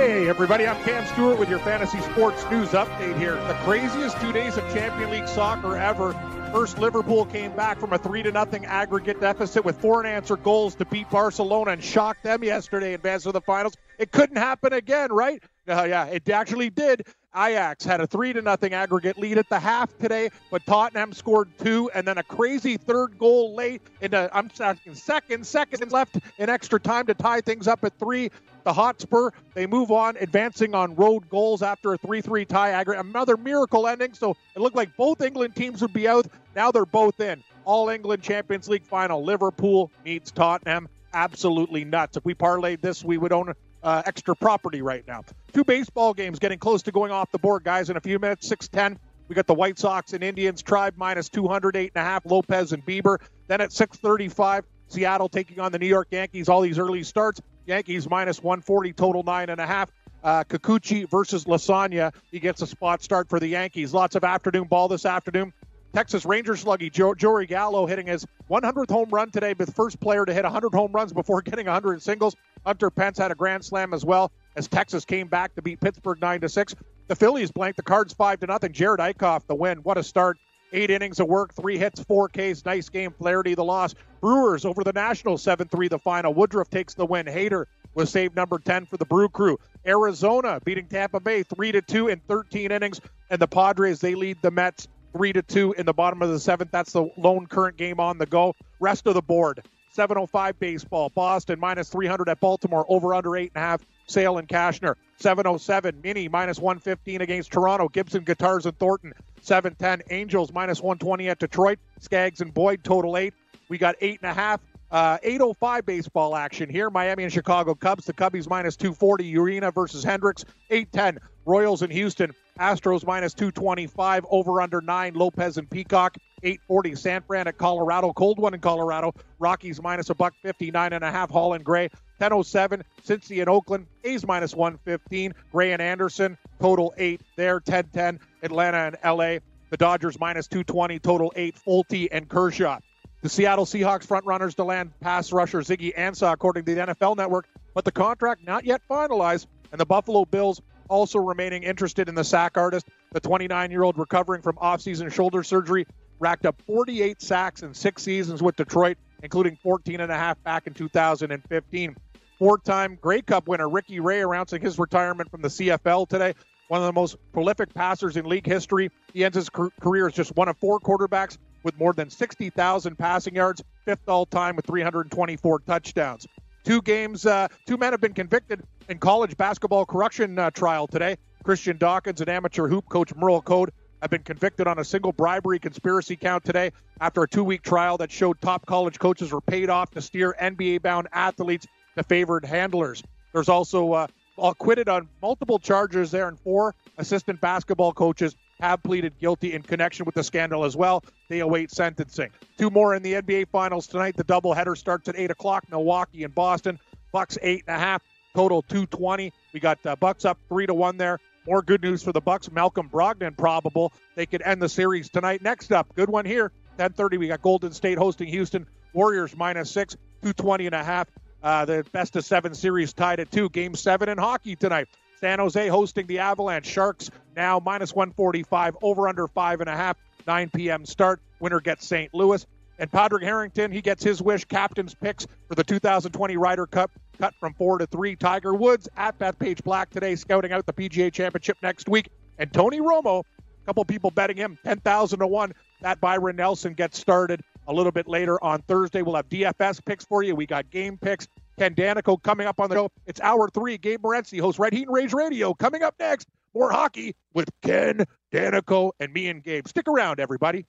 Hey, everybody, I'm Cam Stewart with your fantasy sports news update here. The craziest two days of Champion League soccer ever. First, Liverpool came back from a 3 to nothing aggregate deficit with four unanswered goals to beat Barcelona and shock them yesterday, advance to the finals. It couldn't happen again, right? Uh, yeah, it actually did. Ajax had a three to nothing aggregate lead at the half today, but Tottenham scored two, and then a crazy third goal late in the I'm second, left in extra time to tie things up at three. The Hotspur they move on, advancing on road goals after a three-three tie aggregate. Another miracle ending, so it looked like both England teams would be out. Now they're both in. All England Champions League final. Liverpool meets Tottenham. Absolutely nuts. If we parlayed this, we would own uh, extra property right now. Two baseball games getting close to going off the board, guys, in a few minutes. 610. We got the White Sox and Indians, Tribe minus 200, eight and a half, Lopez and Bieber. Then at 635, Seattle taking on the New York Yankees. All these early starts. Yankees minus 140, total nine and a half. Uh, Kikuchi versus Lasagna. He gets a spot start for the Yankees. Lots of afternoon ball this afternoon. Texas Rangers sluggy Joe, Joey Gallo hitting his 100th home run today, the first player to hit 100 home runs before getting 100 singles. Hunter Pence had a grand slam as well as Texas came back to beat Pittsburgh 9 to 6. The Phillies blanked the Cards 5 to nothing. Jerad Eickhoff the win. What a start. Eight innings of work, three hits, four Ks. Nice game. Flaherty the loss. Brewers over the Nationals 7 3 the final. Woodruff takes the win. Hader was saved number 10 for the Brew Crew. Arizona beating Tampa Bay 3 to 2 in 13 innings. And the Padres, they lead the Mets 3 to 2 in the bottom of the seventh. That's the lone current game on the go. Rest of the board 705 baseball. Boston minus 300 at Baltimore. Over under 8.5. Sale and Cashner. 707. Mini minus 115 against Toronto. Gibson, Guitars, and Thornton. 710. Angels minus 120 at Detroit. Skaggs and Boyd total 8. We got 8.5. Uh, 805 baseball action here. Miami and Chicago Cubs. The Cubbies minus 240. Urena versus Hendricks. 810. Royals and Houston. Astros minus 225. Over under 9. Lopez and Peacock. 840. San Fran at Colorado. Cold one in Colorado. Rockies minus a buck 59 and a half. Hall and Gray. 1007. Cincy and Oakland. A's minus 115. Gray and Anderson. Total 8 there. 1010. Atlanta and LA. The Dodgers minus 220. Total 8. Folty and Kershaw. The Seattle Seahawks frontrunners to land pass rusher Ziggy Ansah, according to the NFL Network, but the contract not yet finalized. And the Buffalo Bills also remaining interested in the sack artist. The 29 year old recovering from offseason shoulder surgery racked up 48 sacks in six seasons with Detroit, including 14 and a half back in 2015. Four time Grey Cup winner Ricky Ray announcing his retirement from the CFL today. One of the most prolific passers in league history. He ends his career as just one of four quarterbacks with more than 60,000 passing yards, fifth all time with 324 touchdowns. Two games, uh, two men have been convicted in college basketball corruption uh, trial today. Christian Dawkins and amateur hoop coach Merl Code have been convicted on a single bribery conspiracy count today after a two week trial that showed top college coaches were paid off to steer NBA bound athletes to favored handlers. There's also uh, acquitted on multiple charges there, and four assistant basketball coaches have pleaded guilty in connection with the scandal as well. They await sentencing. Two more in the NBA Finals tonight. The doubleheader starts at eight o'clock. Milwaukee and Boston. Bucks eight and a half. Total 220. We got uh, Bucks up three to one there. More good news for the Bucks. Malcolm Brogdon probable. They could end the series tonight. Next up, good one here. 10:30. We got Golden State hosting Houston. Warriors minus six. 220 and a half. Uh, the best of seven series tied at two. Game seven in hockey tonight. San Jose hosting the Avalanche. Sharks now minus 145, over under five and a half. 9 p.m. start. Winner gets St. Louis. And Padraig Harrington, he gets his wish. Captain's picks for the 2020 Ryder Cup cut from four to three. Tiger Woods at Bethpage Black today, scouting out the PGA Championship next week. And Tony Romo, a couple people betting him 10,000 to 1. That Byron Nelson gets started a little bit later on Thursday. We'll have DFS picks for you. We got game picks. Ken Daneyko coming up on the show. It's hour three. Gabe Morency, hosts Red Heat and Rage Radio. Coming up next, more hockey with Ken Daneyko and me and Gabe. Stick around, everybody.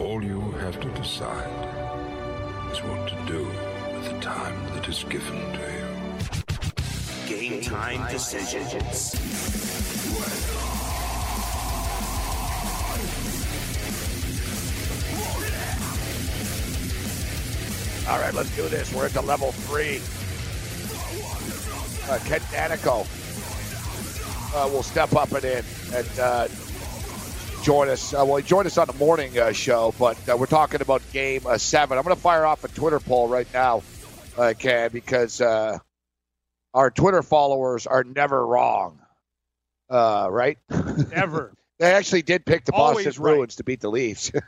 All you have to decide is what to do with the time that is given to you. Game time decisions. All right, let's do this. We're at the level three. Uh, Ken Daneyko uh, will step up and in and uh, join us. Uh, well, he joined us on the morning uh, show, but uh, we're talking about game uh, seven. I'm going to fire off a Twitter poll right now, uh, Ken, because uh, our Twitter followers are never wrong. Uh, right? Never. they actually did pick the Always Boston right. Bruins to beat the Leafs.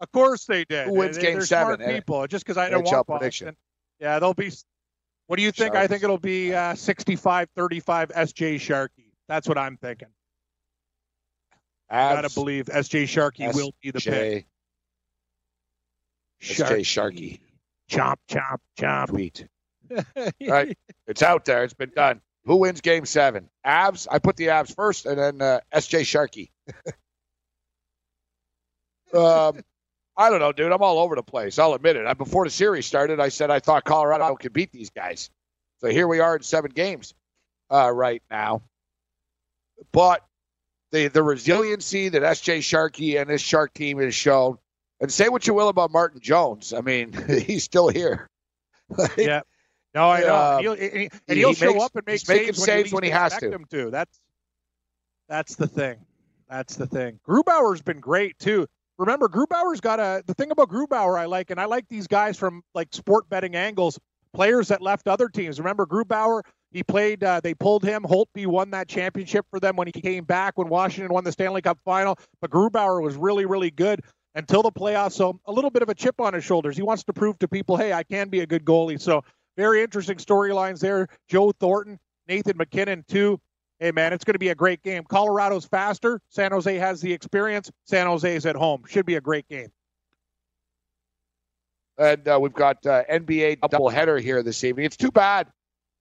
Of course they did. Who wins They- game they're seven, Smart eh? people. Just because I don't want Boston. prediction. Yeah, they'll be. What do you think? I think it'll be uh, 65-35 SJ Sharkie. That's what I'm thinking. Gotta believe SJ Sharkie will be the pick. SJ, SJ Sharkie. Chomp, chomp, chomp. Tweet. right. It's out there. It's been done. Who wins game seven? Avs. I put the Avs first and then uh, SJ Sharkie. um, I don't know, dude. I'm all over the place. I'll admit it. I, before the series started, I said I thought Colorado could beat these guys. So here we are in seven games uh, right now. But the the resiliency that SJ Sharkie and this Shark team has shown, and say what you will about Martin Jones. I mean, he's still here. Like, Yeah. No, I know. Uh, he'll, he- and he- he'll he show makes- up and make saves, saves when, when he has to. him to. That's that's the thing. That's the thing. Grubauer's been great too. Remember, Grubauer's got a the thing about Grubauer I like, and I like these guys from like sport betting angles, players that left other teams. Remember Grubauer? He played. Uh, they pulled him. Holtby won that championship for them when he came back when Washington won the Stanley Cup final. But Grubauer was really, really good until the playoffs. So a little bit of a chip on his shoulders. He wants to prove to people, hey, I can be a good goalie. So very interesting storylines there. Joe Thornton, Nathan MacKinnon, too. Hey, man, it's going to be a great game. Colorado's faster. San Jose has the experience. San Jose's at home. Should be a great game. and uh, we've got uh, NBA doubleheader here this evening. It's too bad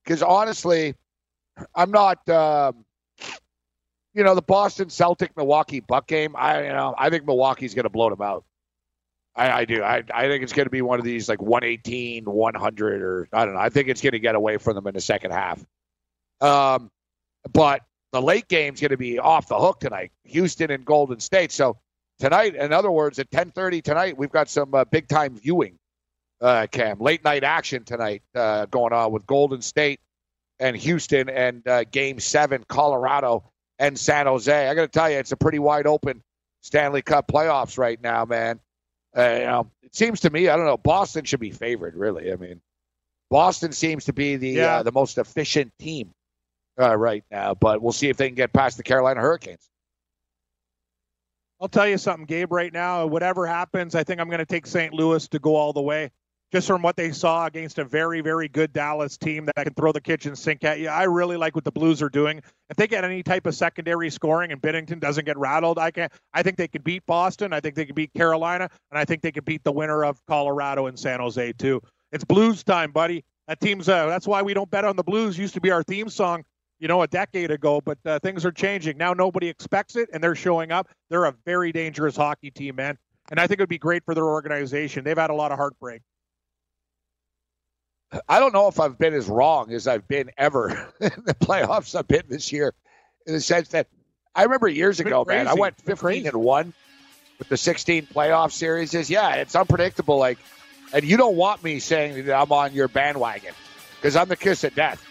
because honestly, I'm not. Um, you know, the Boston Celtic Milwaukee Buck game. I you know I think Milwaukee's going to blow them out. I, I do. I, I think it's going to be one of these like 118, 100, or I don't know. I think it's going to get away from them in the second half. Um, but the late game's going to be off the hook tonight. Houston and Golden State. So tonight, in other words, at 10:30 tonight, we've got some uh, big time viewing. Uh, Cam, late night action tonight uh, going on with Golden State and Houston and uh, Game Seven, Colorado and San Jose. I got to tell you, it's a pretty wide open Stanley Cup playoffs right now, man. Uh, you know, it seems to me, I don't know, Boston should be favored. Really, I mean, Boston seems to be the Yeah. uh, the most efficient team uh, right now, but we'll see if they can get past the Carolina Hurricanes. I'll tell you something, Gabe, right now. Whatever happens, I think I'm going to take St. Louis to go all the way. Just from what they saw against a very, very good Dallas team that can throw the kitchen sink at you. I really like what the Blues are doing. If they get any type of secondary scoring and Binnington doesn't get rattled, I can I think they could beat Boston. I think they could beat Carolina, and I think they could beat the winner of Colorado and San Jose too. It's Blues time, buddy. That team's uh, that's why we don't bet on the Blues. Used to be our theme song you know, a decade ago, but uh, things are changing. Now nobody expects it, and they're showing up. They're a very dangerous hockey team, man. And I think it would be great for their organization. They've had a lot of heartbreak. I don't know if I've been as wrong as I've been ever in the playoffs I've been this year, in the sense that I remember years ago, man, I went 15 and one with the 16 playoff series. Is yeah, it's unpredictable. Like, and you don't want me saying that I'm on your bandwagon because I'm the kiss of death.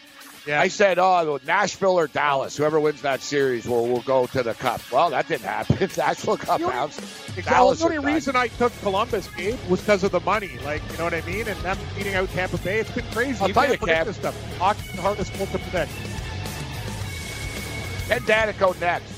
Yeah. I said, oh, Nashville or Dallas, whoever wins that series will will go to the cup. Well, that didn't happen. Nashville cup bounced. Exactly. Dallas the only reason I took Columbus, Gabe, was because of the money. Like, you know what I mean? And them beating out Tampa Bay. It's been crazy. I'll you tell can't you, predict Cam. this stuff. Hockey's the hardest sport to predict. Ken Daneyko next.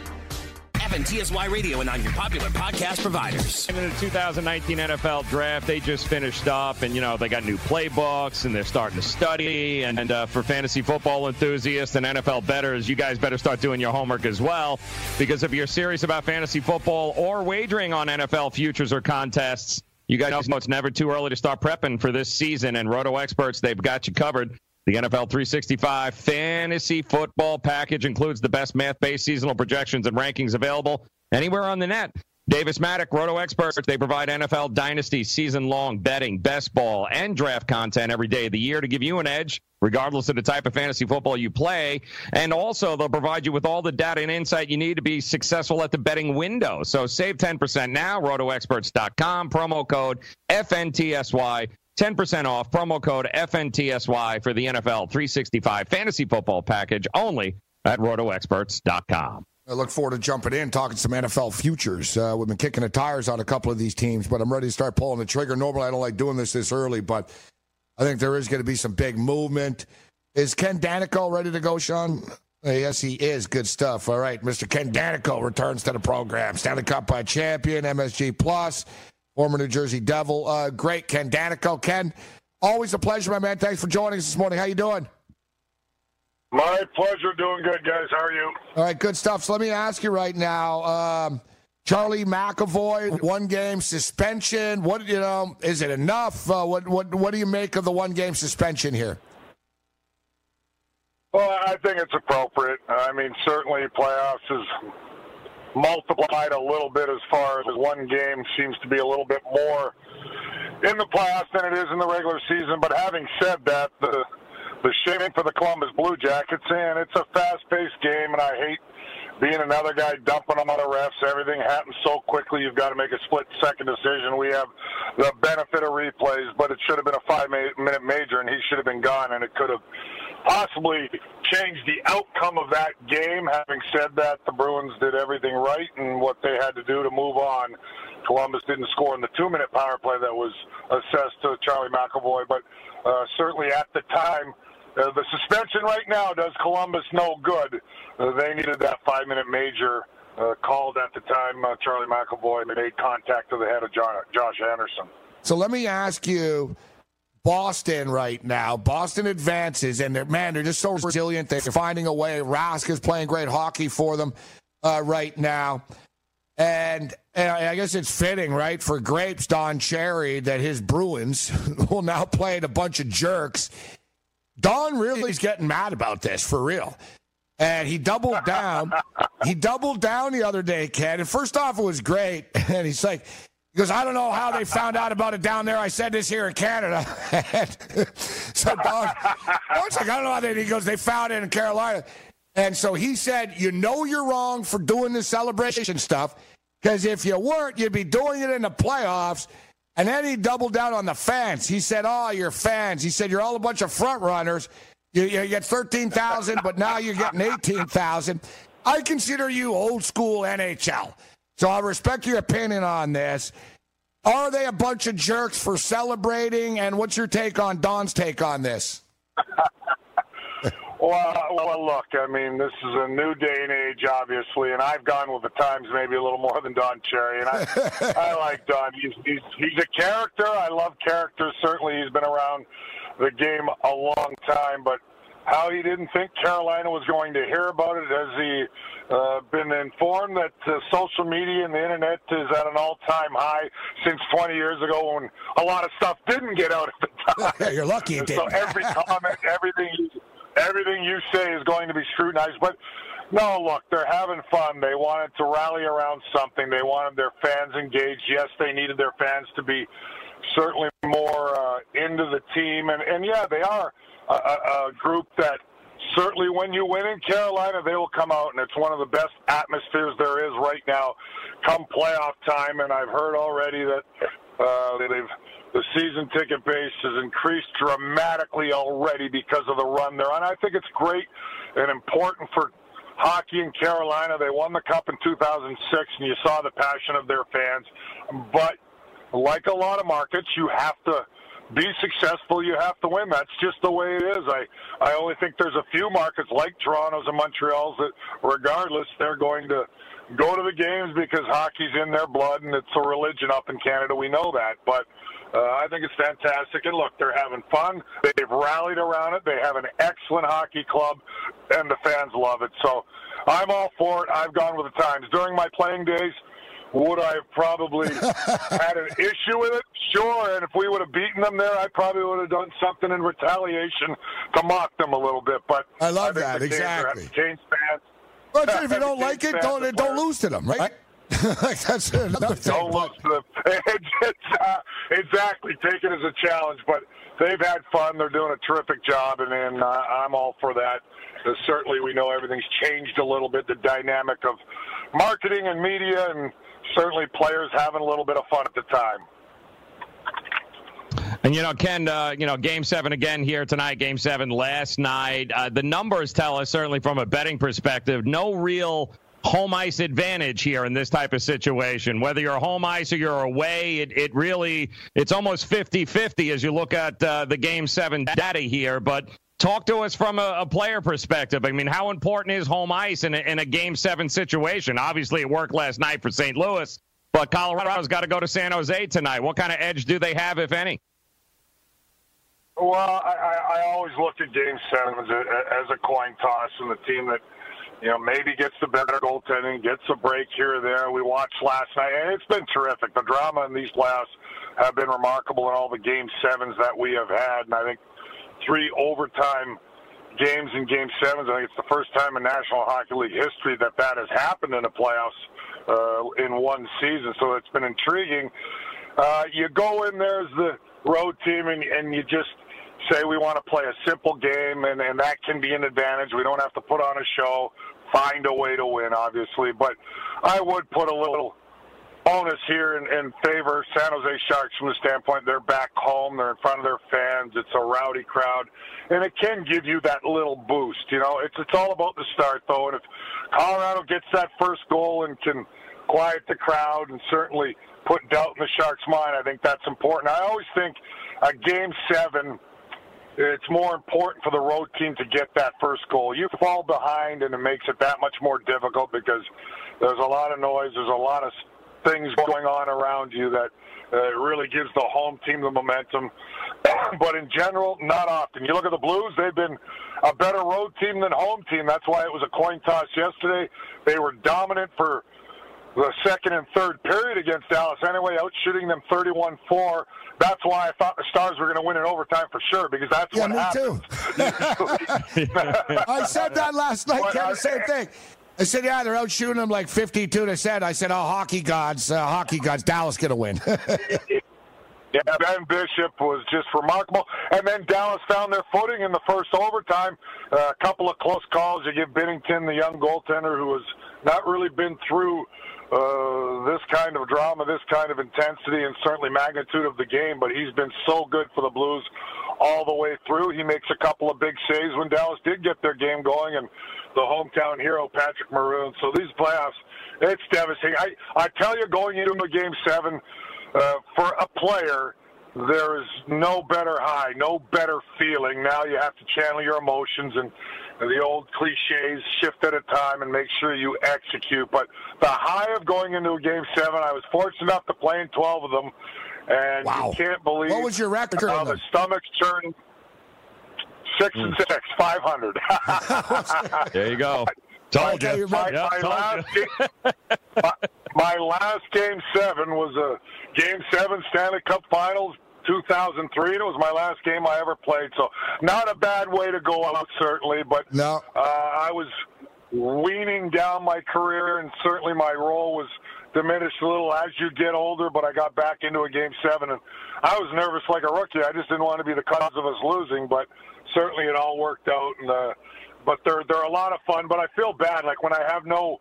FNTSY Radio and on your popular podcast providers. In the 2019 NFL draft, they just finished up, and you know they got new playbooks, and they're starting to study. And, and uh, for fantasy football enthusiasts and NFL bettors, you guys better start doing your homework as well, because if you're serious about fantasy football or wagering on NFL futures or contests, you guys know it's never too early to start prepping for this season. And Roto Experts, they've got you covered. The NFL 365 fantasy football package includes the best math based seasonal projections and rankings available anywhere on the net. Davis Mattek, Roto Experts. They provide NFL Dynasty season long betting, best ball, and draft content every day of the year to give you an edge, regardless of the type of fantasy football you play. And also, they'll provide you with all the data and insight you need to be successful at the betting window. So save 10% now, rotoexperts.com, promo code FNTSY. 10% off, promo code FNTSY for the NFL 365 fantasy football package only at rotoexperts.com. I look forward to jumping in, talking some NFL futures. Uh, we've been kicking the tires on a couple of these teams, but I'm ready to start pulling the trigger. Normally, I don't like doing this this early, but I think there is going to be some big movement. Is Ken Daneyko ready to go, Sean? Uh, yes, he is. Good stuff. All right, Mr. Ken Daneyko returns to the program. Stanley Cup by champion, MSG Plus, former New Jersey Devil. Uh, great, Ken Daneyko. Ken, always a pleasure, my man. Thanks for joining us this morning. How you doing? My pleasure. Doing good, guys. How are you? All right, good stuff. So let me ask you right now, um, Charlie McAvoy, one game suspension. What you know? Is it enough? Uh, what what what do you make of the one game suspension here? Well, I think it's appropriate. I mean, certainly playoffs is multiplied a little bit as far as one game seems to be a little bit more in the playoffs than it is in the regular season. But having said that, the the shame for the Columbus Blue Jackets, and it's a fast-paced game, and I hate being another guy dumping them on the refs. Everything happens so quickly. You've got to make a split-second decision. We have the benefit of replays, but it should have been a five-minute major, and he should have been gone, and it could have possibly change the outcome of that game. Having said that, the Bruins did everything right and what they had to do to move on. Columbus didn't score in the two-minute power play that was assessed to Charlie McAvoy, but uh, certainly at the time – uh, the suspension right now does Columbus no good. Uh, they needed that five minute major uh, called at the time uh, Charlie McAvoy made contact to the head of John, Josh Anderson. So let me ask you. Boston right now. Boston advances, and they're man, they're just so resilient. They're finding a way. Rask is playing great hockey for them uh, right now, and, and, I guess it's fitting, right, for Grapes Don Cherry that his Bruins will now play a bunch of jerks Don really is getting mad about this for real. And he doubled down. he doubled down the other day, Ken. And first off, it was great. And he's like, he goes, I don't know how they found out about it down there. I said this here in Canada. so Don, Don's like, I don't know how they. He goes, they found it in Carolina. And so he said, you know you're wrong for doing the celebration stuff because if you weren't, you'd be doing it in the playoffs. And then he doubled down on the fans. He said, "Oh, you're fans." He said, "You're all a bunch of front runners. You, you get thirteen thousand, but now you're getting eighteen thousand. I consider you old school NHL, so I respect your opinion on this. Are they a bunch of jerks for celebrating? And what's your take on Don's take on this? Well, well, look, I mean, this is a new day and age, obviously, and I've gone with the times maybe a little more than Don Cherry, and I, I like Don. He's, he's he's a character. I love characters. Certainly, he's been around the game a long time, but how he didn't think Carolina was going to hear about it. Has he uh, been informed that uh, social media and the internet is at an all-time high since 20 years ago when a lot of stuff didn't get out at the time? Yeah, you're lucky it so didn't. every comment, everything everything you say is going to be scrutinized. But no, look, they're having fun. They wanted to rally around something. They wanted their fans engaged. Yes, they needed their fans to be certainly more uh, into the team. And, and yeah, they are a, a, group that certainly when you win in Carolina, they will come out, and it's one of the best atmospheres there is right now come playoff time. And I've heard already that uh, they've the season ticket base has increased dramatically already because of the run they're on. I think it's great and important for hockey in Carolina. They won the cup in 2006, and you saw the passion of their fans. But like a lot of markets, you have to be successful. You have to win. That's just the way it is. I I only think there's a few markets like Toronto's and Montreal's that, regardless, they're going to go to the games because hockey's in their blood and it's a religion up in Canada. We know that, but uh, I think it's fantastic. And look, they're having fun. They've rallied around it. They have an excellent hockey club, and the fans love it. So I'm all for it. I've gone with the times. During my playing days, would I have probably had an issue with it? Sure. And if we would have beaten them there, I probably would have done something in retaliation to mock them a little bit. But I love I that exactly. Canes fans. But if you don't like it, don't don't lose to them, right? like that's another thing. Don't look to the, it's, uh, exactly. Take it as a challenge, but they've had fun. They're doing a terrific job, and, and uh, I'm all for that. Uh, certainly, we know everything's changed a little bit. The dynamic of marketing and media, and certainly players having a little bit of fun at the time. And you know, Ken, uh, you know, Game Seven again here tonight. Game Seven last night. Uh, the numbers tell us, certainly from a betting perspective, no real home ice advantage here in this type of situation. Whether you're home ice or you're away, it, it really it's almost 50-50 as you look at uh, the Game Seven data here. But talk to us from a, a, player perspective. I mean, how important is home ice in a, in a Game Seven situation? Obviously, it worked last night for St. Louis, but Colorado's got to go to San Jose tonight. What kind of edge do they have, if any? Well, I, I always look at Game Seven as a, as a coin toss, and the team that you know maybe gets the better goaltending, gets a break here or there. We watched last night, and it's been terrific. The drama in these playoffs have been remarkable in all the Game Sevens that we have had, and I think three overtime games in Game Sevens. I think it's the first time in National Hockey League history that that has happened in the playoffs uh, in one season. So it's been intriguing. Uh, you go in there as the road team, and, and you just say we want to play a simple game, and, and that can be an advantage. We don't have to put on a show, find a way to win, obviously. But I would put a little onus here in, in favor San Jose Sharks from the standpoint they're back home, they're in front of their fans, it's a rowdy crowd, and it can give you that little boost. You know, it's it's all about the start though, and if Colorado gets that first goal and can quiet the crowd and certainly put doubt in the Sharks' mind, I think that's important. I always think a game seven it's more important for the road team to get that first goal. You fall behind, and it makes it that much more difficult because there's a lot of noise, there's a lot of things going on around you that uh, really gives the home team the momentum. but in general, not often. You look at the Blues; they've been a better road team than home team. That's why it was a coin toss yesterday. They were dominant for the second and third period against Dallas anyway, out shooting them 31 4. That's why I thought the Stars were going to win in overtime for sure, because that's yeah, what me happens. Too. I said that last night, Kevin, the same thing. I said, yeah, they're out shooting them like 52 to 7. I said, oh, hockey gods, uh, hockey gods, Dallas going to win. Yeah, Ben Bishop was just remarkable. And then Dallas found their footing in the first overtime. Uh, a couple of close calls. You give Binnington, the young goaltender who has not really been through uh, this kind of drama, this kind of intensity, and certainly magnitude of the game. But he's been so good for the Blues all the way through. He makes a couple of big saves when Dallas did get their game going, and the hometown hero Patrick Maroon. So these playoffs, it's devastating. I I tell you, going into a game seven uh, for a player. There is no better high, no better feeling. Now you have to channel your emotions and the old cliches shift at a time and make sure you execute. But the high of going into a game seven, I was fortunate enough to play in 12 of them. And wow. you can't believe what was your record? How the stomach's turning. Six and six, five hundred. there you go. Told you. My, yep, my, told last you. game, my, my last game seven was a game seven Stanley Cup Finals 2003. and It was my last game I ever played, so not a bad way to go out, certainly. But no, uh, I was weaning down my career, and certainly my role was diminished a little as you get older. But I got back into a game seven, and I was nervous like a rookie. I just didn't want to be the cause of us losing, but certainly it all worked out. And uh, but they're they're a lot of fun. But I feel bad, like when I have no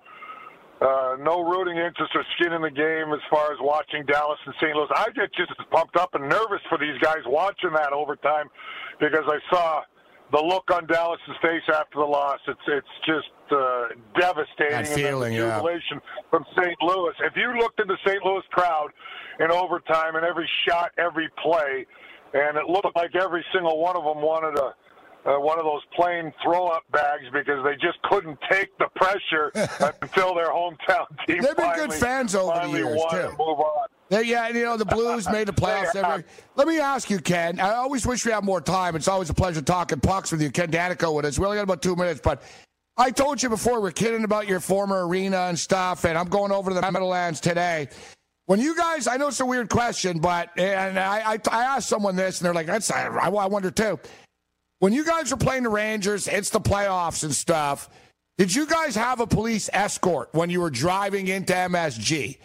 uh, no rooting interest or skin in the game as far as watching Dallas and St. Louis. I get just pumped up and nervous for these guys watching that overtime because I saw the look on Dallas's face after the loss. It's it's just uh, devastating. That feeling, and the jubilation yeah. from St. Louis. If you looked at the St. Louis crowd in overtime and every shot, every play, and it looked like every single one of them wanted a uh, one of those plain throw-up bags because they just couldn't take the pressure until their hometown team. They've been finally, good fans over the years too. move on. Yeah, and you know the Blues made the playoffs. Every... Let me ask you, Ken. I always wish we had more time. It's always a pleasure talking pucks with you, Ken Daneyko. With us, we only got about two minutes, but I told you before we're kidding about your former arena and stuff, and I'm going over to the Meadowlands today. When you guys, I know it's a weird question, but and I, I, I asked someone this, and they're like, "That's I, I wonder too." When you guys were playing the Rangers, it's the playoffs and stuff. Did you guys have a police escort when you were driving into MSG?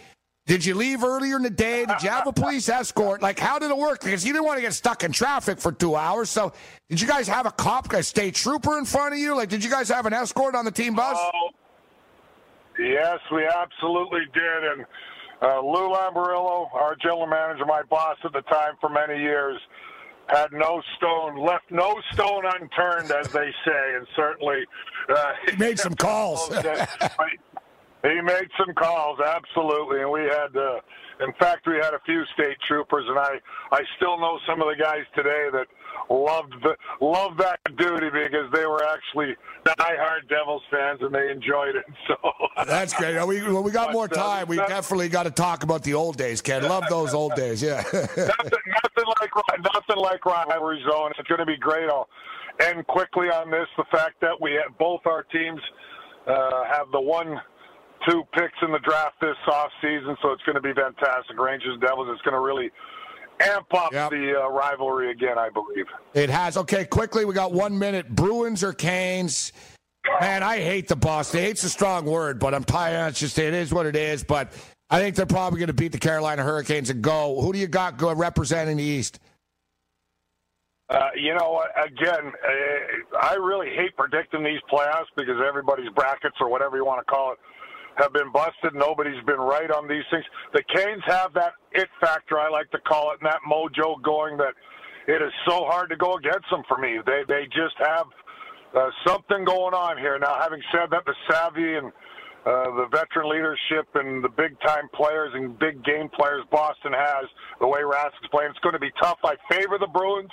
Did you leave earlier in the day? Did you have a police escort? Like, how did it work? Because you didn't want to get stuck in traffic for two hours. So, did you guys have a cop, a state trooper in front of you? Like, did you guys have an escort on the team bus? Oh, yes, we absolutely did. And uh, Lou Lamoriello, our general manager, my boss at the time for many years, had no stone left, no stone unturned, as they say, and certainly uh, he made some calls. he made some calls, absolutely, and we had. Uh, in fact, we had a few state troopers, and I I still know some of the guys today that loved the, loved that duty because they were actually diehard Devils fans and they enjoyed it. So that's great. We when we got but, more uh, time, we definitely got to talk about the old days, Ken. Love those old days. Yeah. nothing, nothing like nothing like rivalry zone. It's going to be great. I'll end quickly on this: the fact that we have, both our teams uh, have the one two picks in the draft this off season, so it's going to be fantastic. Rangers Devils. It's going to really amp up yep. the uh, rivalry again, I believe. It has. Okay, quickly, we got one minute. Bruins or Canes? Man, I hate the Boston. Hate's a strong word, but I'm tired. It's just it is what it is. But I think they're probably going to beat the Carolina Hurricanes and go. Who do you got go representing the East? Uh, you know, again, uh, I really hate predicting these playoffs because everybody's brackets or whatever you want to call it have been busted. Nobody's been right on these things. The Canes have that it factor, I like to call it, and that mojo going that it is so hard to go against them for me. They they just have uh, something going on here. Now, having said that, the savvy and uh, the veteran leadership and the big time players and big game players Boston has, the way Rask is playing, it's going to be tough. I favor the Bruins.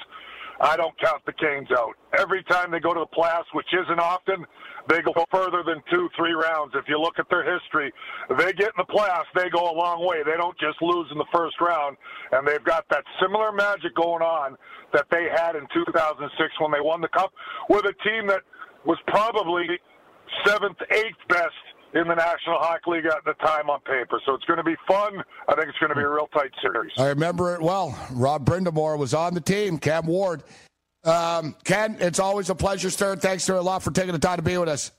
I don't count the Canes out. Every time they go to the playoffs, which isn't often, they go further than two, three rounds. If you look at their history, they get in the playoffs, they go a long way. They don't just lose in the first round, and they've got that similar magic going on that they had in 2006 when they won the cup with a team that was probably seventh, eighth best in the National Hockey League at the time on paper. So it's going to be fun. I think it's going to be a real tight series. I remember it well. Rod Brind'Amour was on the team. Cam Ward. Um, Ken, it's always a pleasure, sir. Thanks a lot for taking the time to be with us.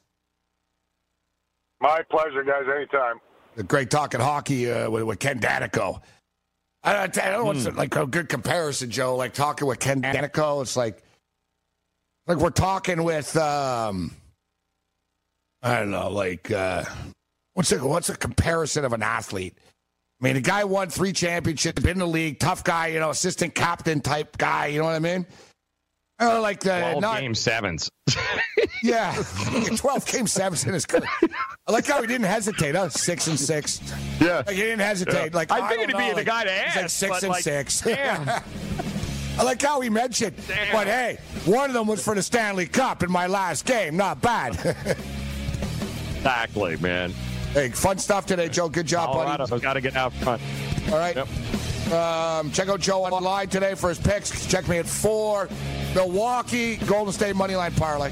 My pleasure, guys. Anytime. Great talking hockey uh, with, with, Ken Daneyko. I, I, don't know what's hmm. like a good comparison, Joe. Like talking with Ken Daneyko, it's like like we're talking with um, I don't know, like uh, what's a what's a comparison of an athlete? I mean, the guy won three championships, been in the league, tough guy, you know, assistant captain type guy. You know what I mean? Uh, like the 12 not, game sevens. yeah, 12 game sevens in his career. I like how he didn't hesitate. Huh? Six and six. Yeah, like, he didn't hesitate. Yeah. Like I, figured he'd be like, the guy to ask. like six and like, six. Damn. I like how he mentioned. Damn. But hey, one of them was for the Stanley Cup in my last game. Not bad. Exactly, man. Hey, fun stuff today, Joe. Good job, Colorado, buddy. Got to get out front. All right. Yep. Um, check out Joe online today for his picks. Check me at four. Milwaukee Golden State Moneyline Parlay.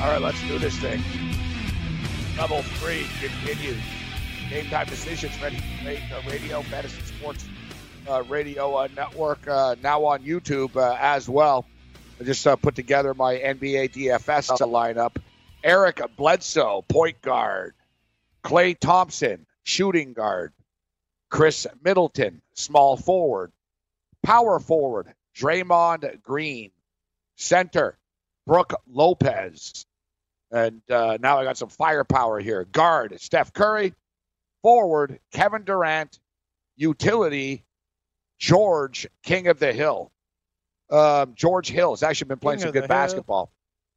All right, let's do this thing. Level three continues. Game time decisions ready to radio, fantasy sports uh, radio uh, network uh, now on YouTube uh, as well. I just uh, put together my NBA DFS to lineup. Eric Bledsoe, point guard. Klay Thompson, shooting guard. Khris Middleton, small forward. Power forward, Draymond Green. Center, Brook Lopez. And uh, now I got some firepower here. Guard, Steph Curry. Forward, Kevin Durant. Utility, George, King of the Hill. Um, George Hill has actually been playing King some good basketball.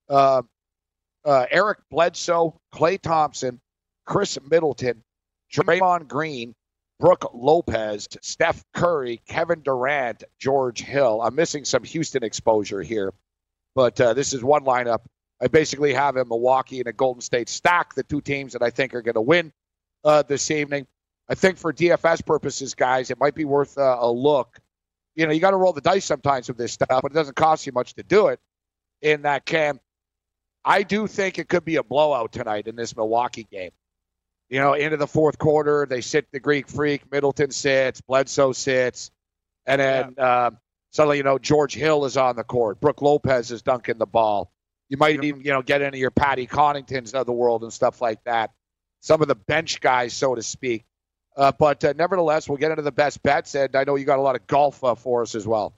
Uh, uh, Eric Bledsoe, Klay Thompson, Khris Middleton, Draymond Green, Brook Lopez, Steph Curry, Kevin Durant, George Hill. I'm missing some Houston exposure here, but uh, this is one lineup. I basically have in Milwaukee and a Golden State stack, the two teams that I think are going to win uh, this evening. I think for DFS purposes, guys, it might be worth uh, a look. You know, you got to roll the dice sometimes with this stuff, but it doesn't cost you much to do it in that camp. I do think it could be a blowout tonight in this Milwaukee game. You know, into the fourth quarter, they sit the Greek Freak, Middleton sits, Bledsoe sits, and then yeah. um, suddenly, you know, George Hill is on the court. Brook Lopez is dunking the ball. You might even, you know, get into your Patty Connaughtons of the world and stuff like that. Some of the bench guys, so to speak. Uh, but uh, nevertheless, we'll get into the best bets, and I know you got a lot of golf uh, for us as well.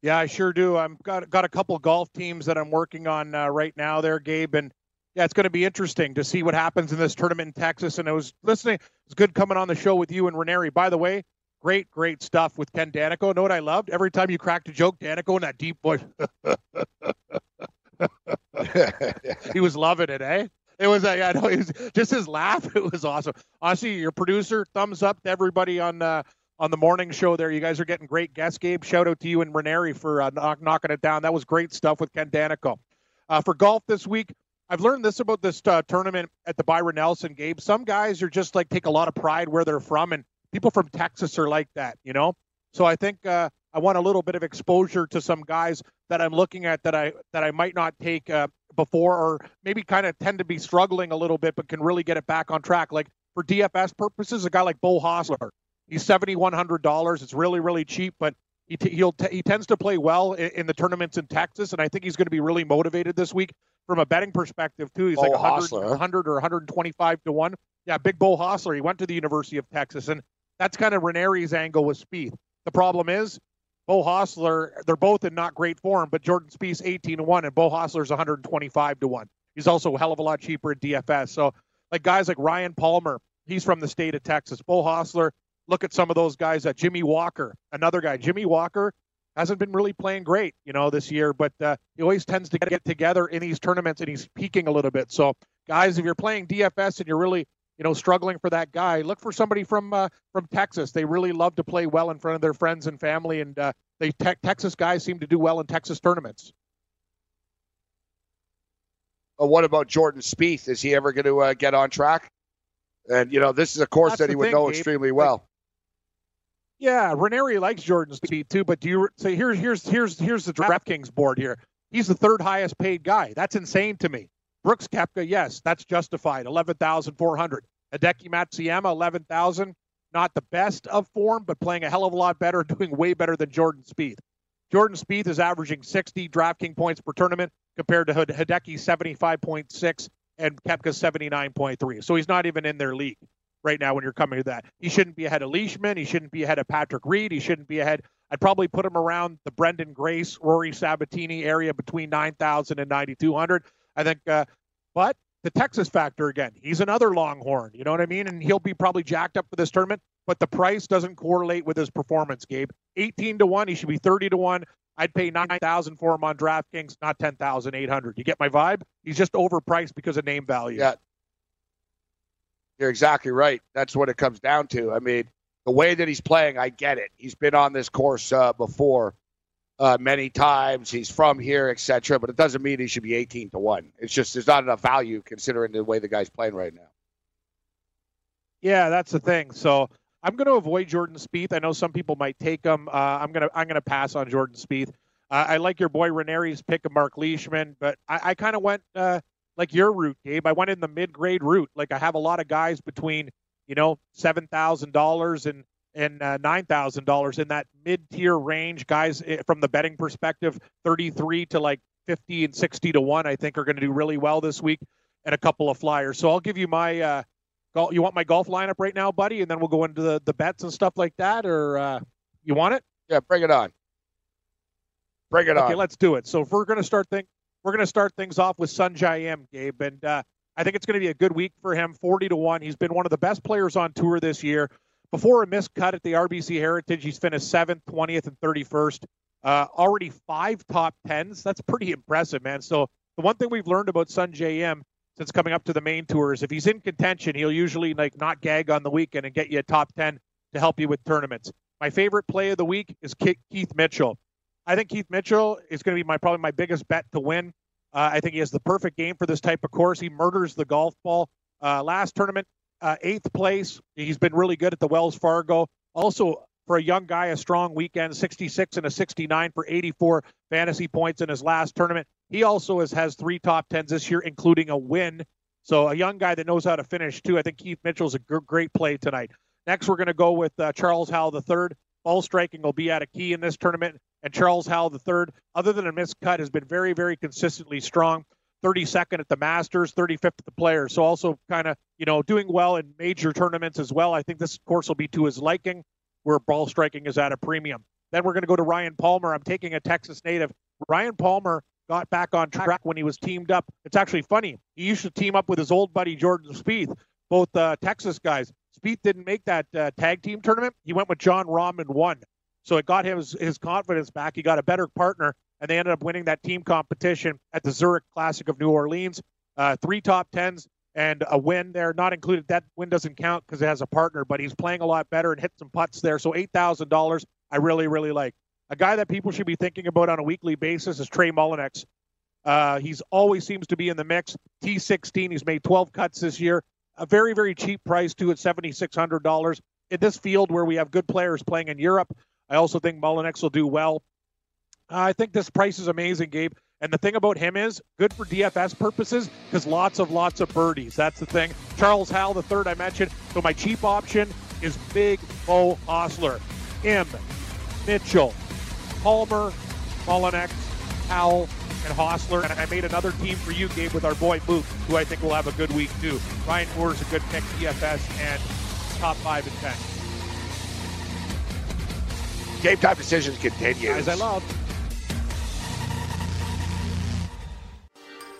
Yeah, I sure do. I'm got got a couple golf teams that I'm working on uh, right now, there, Gabe, and yeah, it's going to be interesting to see what happens in this tournament in Texas. And I was listening; it's good coming on the show with you and Ranieri. By the way, great, great stuff with Ken Daneyko. Know what I loved? Every time you cracked a joke, Daneyko in that deep voice. he was loving it, eh? It was, uh, yeah, no, it was just his laugh. It was awesome. Honestly, your producer, thumbs up to everybody on uh, on the morning show there. You guys are getting great guests, Gabe. Shout out to you and Ranieri for uh, knock, knocking it down. That was great stuff with Ken Daneyko. Uh, for golf this week, I've learned this about this uh, tournament at the Byron Nelson, Gabe. Some guys are just like take a lot of pride where they're from, and people from Texas are like that, you know. So I think uh, I want a little bit of exposure to some guys that I'm looking at that I that I might not take uh, before, or maybe kind of tend to be struggling a little bit, but can really get it back on track. Like for DFS purposes, a guy like Beau Hossler, He's seventy one hundred dollars. It's really really cheap, but he t- he'll t- he tends to play well in, in, the tournaments in Texas, and I think he's going to be really motivated this week from a betting perspective too. He's Beau like 100, Hossler, 100 or 125 to one. Yeah, big Beau Hossler. He went to the University of Texas, and that's kind of Ranieri's angle with Spieth. The problem is Beau Hossler, They're both in not great form, but Jordan Spieth 18 to one, and Beau Hossler's 125 to one. He's also a hell of a lot cheaper at DFS. So like guys like Ryan Palmer, he's from the state of Texas. Beau Hossler, look at some of those guys. Uh, Jimmy Walker, another guy. Jimmy Walker hasn't been really playing great, you know, this year, but uh, he always tends to get together in these tournaments, and he's peaking a little bit. So, guys, if you're playing DFS and you're really, you know, struggling for that guy, look for somebody from uh, from Texas. They really love to play well in front of their friends and family, and uh, they te- Texas guys seem to do well in Texas tournaments. Well, what about Jordan Spieth? Is he ever going to uh, get on track? And you know, this is a course That's that he would thing, know Gabe. extremely well. Yeah, Ranieri likes Jordan Spieth too, but do you say here's here's here's here's the DraftKings board here. He's the third highest paid guy. That's insane to me. Brooks Koepka, yes, that's justified. Eleven thousand four hundred. Hideki Matsuyama, eleven thousand. Not the best of form, but playing a hell of a lot better, doing way better than Jordan Spieth. Jordan Spieth is averaging 60 DraftKings points per tournament compared to Hideki 75.6 and Koepka 79.3. So he's not even in their league right now when you're coming to that. He shouldn't be ahead of Leishman. He shouldn't be ahead of Patrick Reed. He shouldn't be ahead. I'd probably put him around the Branden Grace, Rory Sabbatini area between 9,000 and 9,200. I think, uh, but the Texas factor again, he's another Longhorn. You know what I mean? And he'll be probably jacked up for this tournament, but the price doesn't correlate with his performance, Gabe. 18 to 1, he should be 30 to 1. I'd pay 9,000 for him on DraftKings, not 10,800. You get my vibe? He's just overpriced because of name value. Yeah, you're exactly right. That's what it comes down to. I mean, the way that he's playing, I get it. He's been on this course uh, before uh, many times. He's from here, etc. But it doesn't mean he should be 18 to one. It's just there's not enough value considering the way the guy's playing right now. Yeah, that's the thing. So I'm going to avoid Jordan Spieth. I know some people might take him. Uh, I'm going to I'm going to pass on Jordan Spieth. I like your boy Ranieri's pick of Mark Leishman, but I, I kind of went uh, like your route, Gabe. I went in the mid grade route. Like I have a lot of guys between, you know, seven thousand dollars and and uh, nine thousand dollars in that mid tier range. Guys eh, from the betting perspective, thirty three to like fifty and sixty to one. I think are going to do really well this week, and a couple of flyers. So I'll give you my. Uh, golf, you want my golf lineup right now, buddy, and then we'll go into the, the bets and stuff like that, or uh, you want it? Yeah, bring it on. Bring it okay, on. Okay, let's do it. So if we're going to start think we're going to start things off with Sungjae Im, Gabe, and uh, I think it's going to be a good week for him. Forty to one. He's been one of the best players on tour this year. Before a missed cut at the RBC Heritage, he's finished seventh, twentieth, and thirty-first. Uh, already five top tens. That's pretty impressive, man. So the one thing we've learned about Sungjae Im since coming up to the main tours. If he's in contention, he'll usually like not gag on the weekend and get you a top 10 to help you with tournaments. My favorite play of the week is Keith Mitchell. I think Keith Mitchell is going to be my probably my biggest bet to win. Uh, I think he has the perfect game for this type of course. He murders the golf ball. Uh, last tournament, uh, eighth place. He's been really good at the Wells Fargo. Also, for a young guy, a strong weekend, 66 and a 69 for 84 fantasy points in his last tournament. He also has, has three top tens this year, including a win. So a young guy that knows how to finish too. I think Keith Mitchell's a g- great play tonight. Next, we're going to go with uh, Charles Howell III. Ball striking will be at a key in this tournament. And Charles Howell III, other than a missed cut, has been very, very consistently strong. 32nd at the Masters, 35th at the Players. So also kind of, you know, doing well in major tournaments as well. I think this course will be to his liking where ball striking is at a premium. Then we're going to go to Ryan Palmer. I'm taking a Texas native. Ryan Palmer got back on track when he was teamed up. It's actually funny. He used to team up with his old buddy Jordan Spieth, both uh, Texas guys. Spieth didn't make that uh, tag team tournament. He went with Jon Rahm and won. So it got him his, his confidence back. He got a better partner, and they ended up winning that team competition at the Zurich Classic of New Orleans. Uh, three top tens and a win there, not included. That win doesn't count because it has a partner, but he's playing a lot better and hit some putts there. So eight thousand dollars, I really, really like. A guy that people should be thinking about on a weekly basis is Trey Mullinax. Uh, he's always seems to be in the mix. T16, he's made 12 cuts this year. A very, very cheap price too at $7,600 in this field where we have good players playing in Europe. I also think Mullinax will do well. Uh, I think this price is amazing, Gabe. And the thing about him is good for DFS purposes because lots of lots of birdies. That's the thing. Charles Howell, the third I mentioned. So my cheap option is Big Beau Hossler. M, Mitchell, Palmer, Mullinax, Howell, and Hossler. And I made another team for you, Gabe, with our boy Mook, who I think will have a good week too. Ryan Moore's a good pick, DFS, and top five and ten. Game time decisions continues. As I love.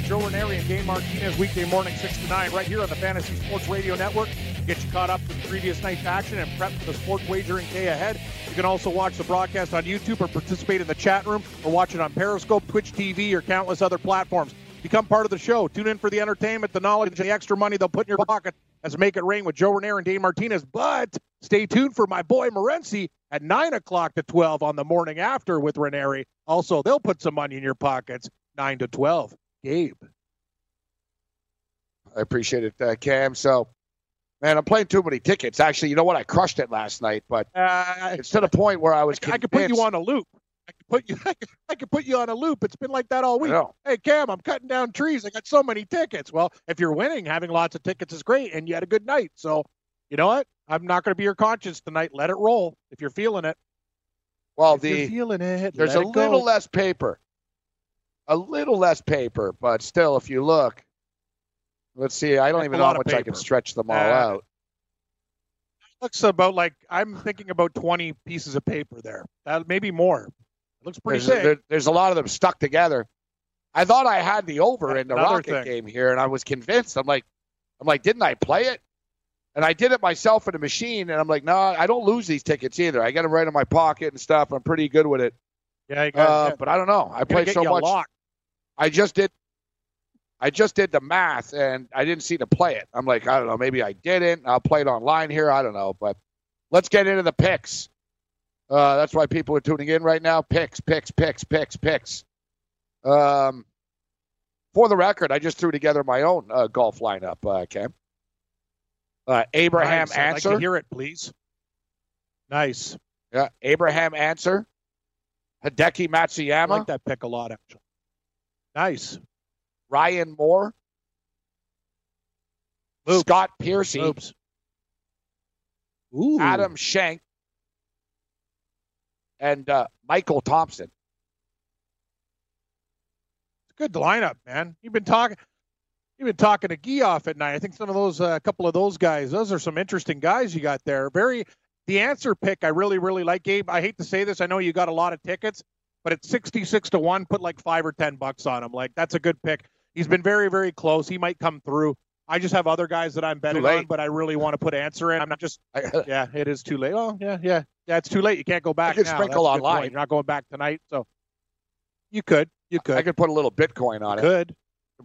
With Joe Ranieri and Dave Martinez weekday morning, 6 to 9, right here on the Fantasy Sports Radio Network. Get you caught up with previous night's action and prep for the sports wagering day ahead. You can also watch the broadcast on YouTube or participate in the chat room or watch it on Periscope, Twitch TV, or countless other platforms. Become part of the show. Tune in for the entertainment, the knowledge, and the extra money they'll put in your pocket as Make It Rain with Joe Ranieri and Dave Martinez. But stay tuned for my boy Morency at 9 o'clock to 12 on the morning after with Ranieri. Also, they'll put some money in your pockets, 9 to 12. Gabe. I appreciate it, uh, Cam. So, man, I'm playing too many tickets. Actually, you know what? I crushed it last night, but Uh, it's to the point where I was I could put you on a loop. I could put you. I could, I could put you on a loop. It's been like that all week. Hey Cam, I'm cutting down trees. I got so many tickets. Well, if you're winning, having lots of tickets is great, and you had a good night. So, you know what? I'm not going to be your conscience tonight. Let it roll if you're feeling it. Well, if you're the feeling it, there's a little less paper, a little less paper, but still, if you look, let's see. I don't That's even know how much I can stretch them all Uh, out. looks about like I'm thinking about 20 pieces of paper there. That maybe more. It looks pretty There's, there- there's a lot of them stuck together. I thought I had the over in the Another Rocket thing. game here, and I was convinced. I'm like, I'm like, didn't I play it? And I did it myself in a machine, and I'm like, no, I don't lose these tickets either. I got them right in my pocket and stuff. I'm pretty good with it. yeah, you got Uh, but I don't know. I played get so much. locked. I just did. I just did the math, and I didn't see to play it. I'm like, I don't know. Maybe I didn't. I'll play it online here. I don't know. But let's get into the picks. Uh, that's why people are tuning in right now. Picks, picks, picks, picks, picks. Um, for the record, I just threw together my own uh, golf lineup, uh, Cam. Uh, Abraham Nice. I'd like Ancer. hear it, please. Nice. yeah, Abraham Ancer. Hideki I Matsuyama. like that pick a lot, actually. Nice. Ryan Moore. Oops. Scott Piercy. Oops. Ooh. Adam Schenk. and uh, Michael Thompson. Good lineup, man. You've been talking. You've been talking to Geoff at night. I think some of those, a uh, couple of those guys, those are some interesting guys you got there. Very, the Ancer pick, I really, really like. Gabe, I hate to say this. I know you got a lot of tickets, but at 66 to 1, put like five or 10 bucks on him. Like, that's a good pick. He's been very, very close. He might come through. I just have other guys that I'm betting on, but I really want to put Ancer in. I'm not just, yeah, it is too late. Oh, yeah, yeah. Yeah, it's too late. You can't go back. You can now. sprinkle That's online. You're not going back tonight. So you could. You could. I could put a little Bitcoin on you it. Could.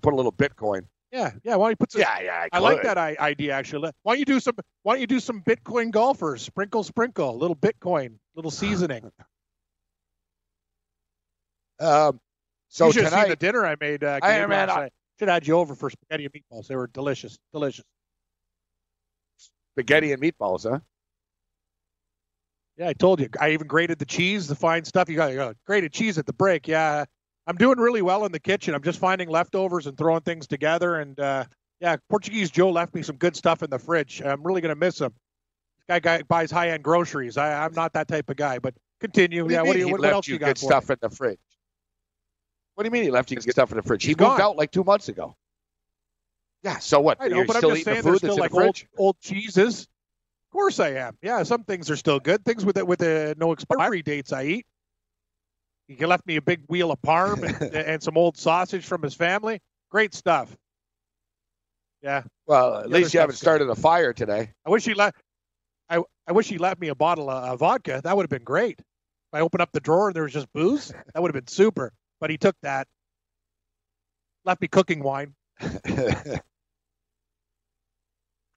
Put a little Bitcoin. Yeah, yeah. Why don't you put some? Yeah, yeah. I, I like that idea actually. Why don't you do some? Why don't you do some Bitcoin golfers? Sprinkle, sprinkle, a little Bitcoin, little seasoning. Um, so you should have seen tonight, the dinner I made. Uh, I- man, I- should have had you over for spaghetti and meatballs. They were delicious, delicious. spaghetti and meatballs, huh? Yeah, I told you. I even grated the cheese, the fine stuff. You got you got grated cheese at the break. Yeah, I'm doing really well in the kitchen. I'm just finding leftovers and throwing things together. And uh, yeah, Portuguese Joe left me some good stuff in the fridge. I'm really gonna miss him. This guy, guy buys high end groceries. I, I'm not that type of guy. But continue. What yeah, what do you what, what else you you got good stuff me? in the fridge? What do you mean he left you good stuff in the fridge? He He's moved gone. out like two months ago. Yeah, so what? I know, You're but I'm still just eating saying the there's food that's still in like the old fridge? old cheeses. Of course I am. Yeah, some things are still good. Things with the, with the no expiry dates I eat. He left me a big wheel of parm and, and some old sausage from his family. Great stuff. Yeah, Well, at The least you haven't stuff's good. started a fire today. I wish he left. I I wish he left me a bottle of, of vodka. That would have been great. If I opened up the drawer and there was just booze, that would have been super. But he took that. Left me cooking wine.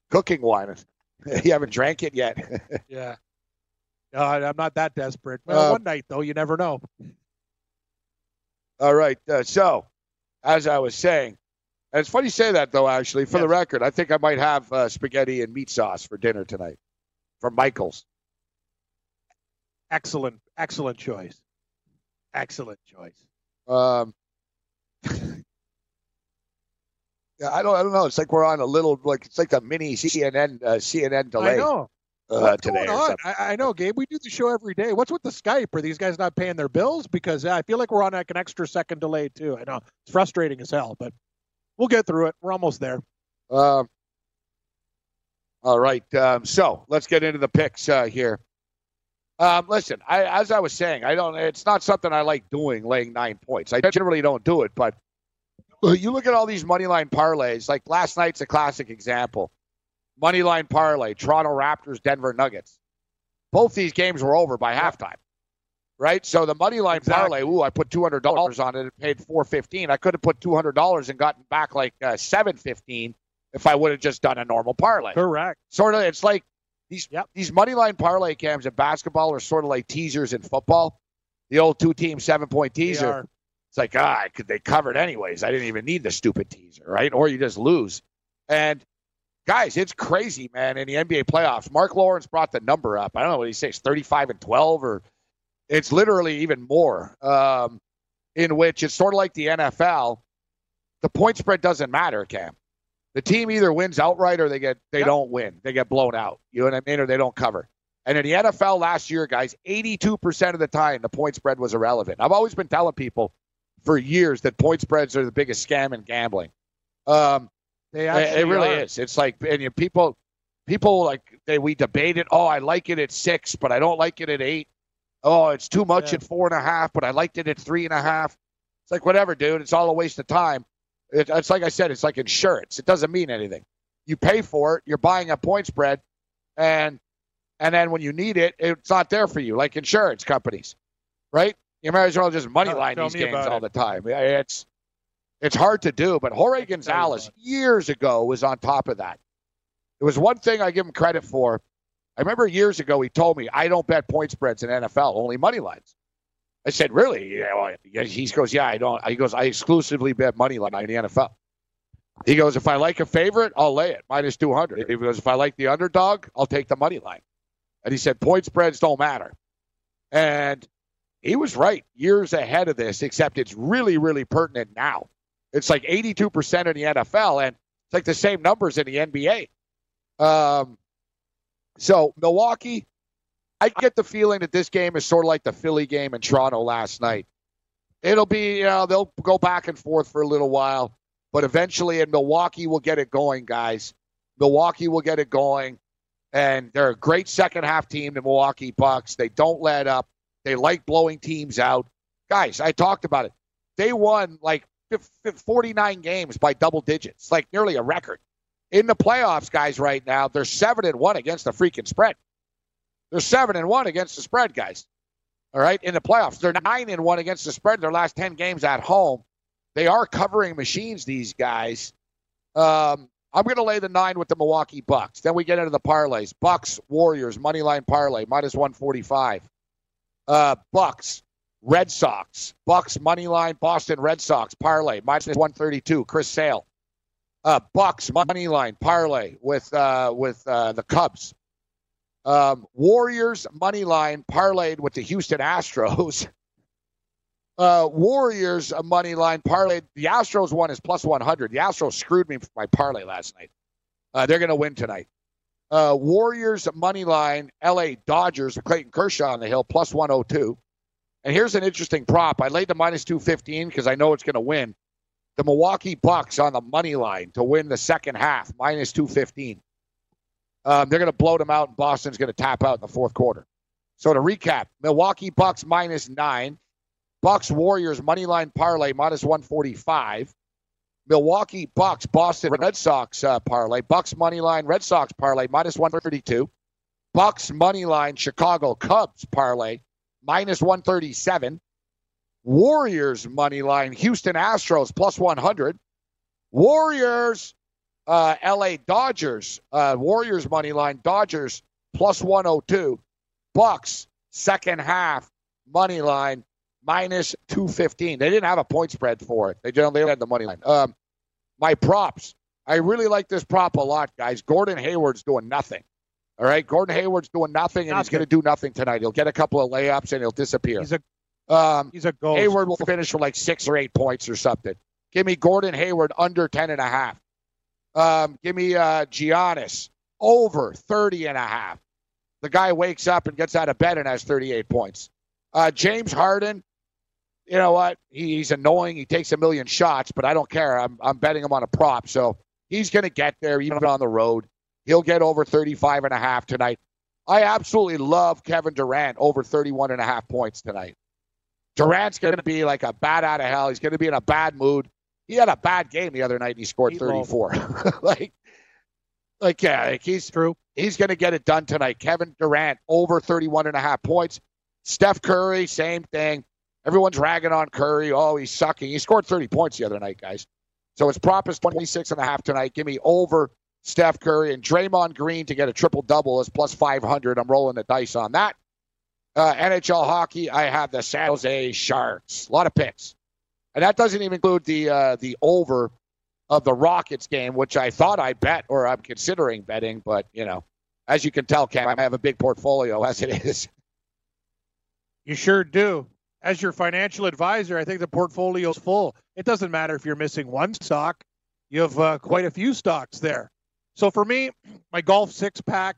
Cooking wine. You haven't drank it yet. Yeah. No, I'm not that desperate. Well, Uh, one night though, you never know. All right. Uh, so, as I was saying, and it's funny you say that though. Actually, for the record, I think I might have uh, spaghetti and meat sauce for dinner tonight from Michaels. Excellent, excellent choice. Excellent choice. Um, yeah, I don't, I don't know. It's like we're on a little, like it's like a mini CNN, uh, CNN delay I know. uh, What's today. going on? I, I know, Gabe. We do the show every day. What's with the Skype? Are these guys not paying their bills? Because I feel like we're on like an extra second delay too. I know it's frustrating as hell, but we'll get through it. We're almost there. Um, all right. Um, so let's get into the picks uh, here. Um, listen, I, as I was saying, I don't. It's not something I like doing, laying nine points. I generally don't do it, but you look at all these money line parlays. Like last night's a classic example. Money line parlay: Toronto Raptors, Denver Nuggets. Both these games were over by halftime, right? So the money line Exactly. parlay. Ooh, I put two hundred dollars on it. It paid four fifteen. I could have put two hundred dollars and gotten back like uh, seven fifteen if I would have just done a normal parlay Correct. sort of it's like these Yep. these money line parlay cams in basketball are sort of like teasers in football. The old two team seven point teaser. It's like ah, I could they covered anyways. I didn't even need the stupid teaser, right? Or you just lose. And guys, it's crazy, man. In the NBA playoffs, Mark Lawrence brought the number up. I don't know what he says, thirty five and twelve, or it's literally even more. Um, in which it's sort of like the NFL. The point spread doesn't matter, Cam. The team either wins outright or they get they Yep. don't win. They get blown out. You know what I mean? Or they don't cover. And in the NFL last year, guys, 82% of the time the point spread was irrelevant. I've always been telling people for years that point spreads are the biggest scam in gambling. Um, They it, actually it really are. is. It's like and you, people, people like they we debate it. Oh, I like it at six, but I don't like it at eight. Oh, it's too much Yeah. at four and a half, but I liked it at three and a half. It's like whatever, dude. It's all a waste of time. It, it's like I said. It's like insurance. It doesn't mean anything. You pay for it. You're buying a point spread, and and then when you need it, it's not there for you. Like insurance companies, right? You might as well just money Oh, line these games all it. the time. It's it's hard to do, but Jorge Gonzalez years ago was on top of that. There was one thing I give him credit for. I remember years ago he told me I don't bet point spreads in NFL, only money lines. I said, really? Yeah, well, he goes, yeah, I don't. He goes, I exclusively bet money line in the NFL. He goes, if I like a favorite, I'll lay it minus two hundred. He goes, if I like the underdog, I'll take the money line. And he said, point spreads don't matter. And he was right, years ahead of this. Except it's really, really pertinent now. It's like eighty-two percent in the NFL, and it's like the same numbers in the NBA. Um, so Milwaukee, I get the feeling that this game is sort of like the Philly game in Toronto last night. It'll be, you know, they'll go back and forth for a little while, but eventually, and Milwaukee will get it going, guys. Milwaukee will get it going, and they're a great second half team, the Milwaukee Bucks. They don't let up. They like blowing teams out. Guys, I talked about it. They won like 49 games by double digits, like nearly a record. In the playoffs, guys, right now, they're 7 and 1 against the freaking spread. They're 7 and 1 against the spread, guys. All right, in the playoffs, they're 9 and 1 against the spread their last 10 games at home. They are covering machines, these guys. Um, I'm going to lay the nine with the Milwaukee Bucks. Then we get into the parlays. Bucks, Warriors, money line parlay, minus 145. Uh, Bucks, Red Sox, Bucks money line, Boston Red Sox parlay minus 132. Chris Sale. Uh, Bucks money line parlay with uh, with uh, the Cubs. Um, Warriors money line parlayed with the Houston Astros. Uh, Warriors money line parlayed. The Astros one is plus 100. The Astros screwed me for my parlay last night. Uh, they're going to win tonight. Uh, Warriors money line, LA Dodgers, Clayton Kershaw on the hill, plus 102. And here's an interesting prop. I laid the minus 215 because I know it's going to win. The Milwaukee Bucks on the money line to win the second half, minus 215. Um, they're going to blow them out, and Boston's going to tap out in the fourth quarter. So to recap, Milwaukee Bucks minus nine, Bucks Warriors money line parlay minus 145. Milwaukee Bucks Boston Red Sox uh, parlay, Bucks money line Red Sox parlay minus 132. Bucks money line Chicago Cubs parlay minus 137. Warriors money line, Houston Astros plus 100. Warriors, uh, LA Dodgers, uh, Warriors money line, Dodgers plus 102. Bucks second half money line minus 215. They didn't have a point spread for it. They generally had the money line. Um, my props. I really like this prop a lot, guys. Gordon Hayward's doing nothing. All right, Gordon Hayward's doing nothing, and he's going to do nothing tonight. He'll get a couple of layups, and he'll disappear. He's a um, he's a ghost. Hayward will finish for like six or eight points or something. Give me Gordon Hayward under ten and a half. Um, give me uh, Giannis over 30 and a half. The guy wakes up and gets out of bed and has 38 points. Uh, James Harden, you know what? He, he's annoying. He takes a million shots, but I don't care. I'm, I'm betting him on a prop. So he's going to get there even on the road. He'll get over 35 and a half tonight. I absolutely love Kevin Durant over 31 and a half points tonight. Durant's going to be like a bat out of hell. He's going to be in a bad mood. He had a bad game the other night and he scored 34. like, like, yeah, like he's true. He's going to get it done tonight. Kevin Durant over 31 and a half points. Steph Curry, same thing. Everyone's ragging on Curry. Oh, he's sucking. He scored 30 points the other night, guys. So his prop is 26 and a half tonight. Give me over Steph Curry and Draymond Green to get a triple double is plus 500. I'm rolling the dice on that. Uh, NHL hockey, I have the San Jose Sharks. A lot of picks, and that doesn't even include the uh, the over of the Rockets game, which I thought I bet or I'm considering betting, but you know, as you can tell, Cam, I have a big portfolio as it is. You sure do. As your financial advisor, I think the portfolio's full. It doesn't matter if you're missing one stock; you have uh, quite a few stocks there. So for me, my golf six pack,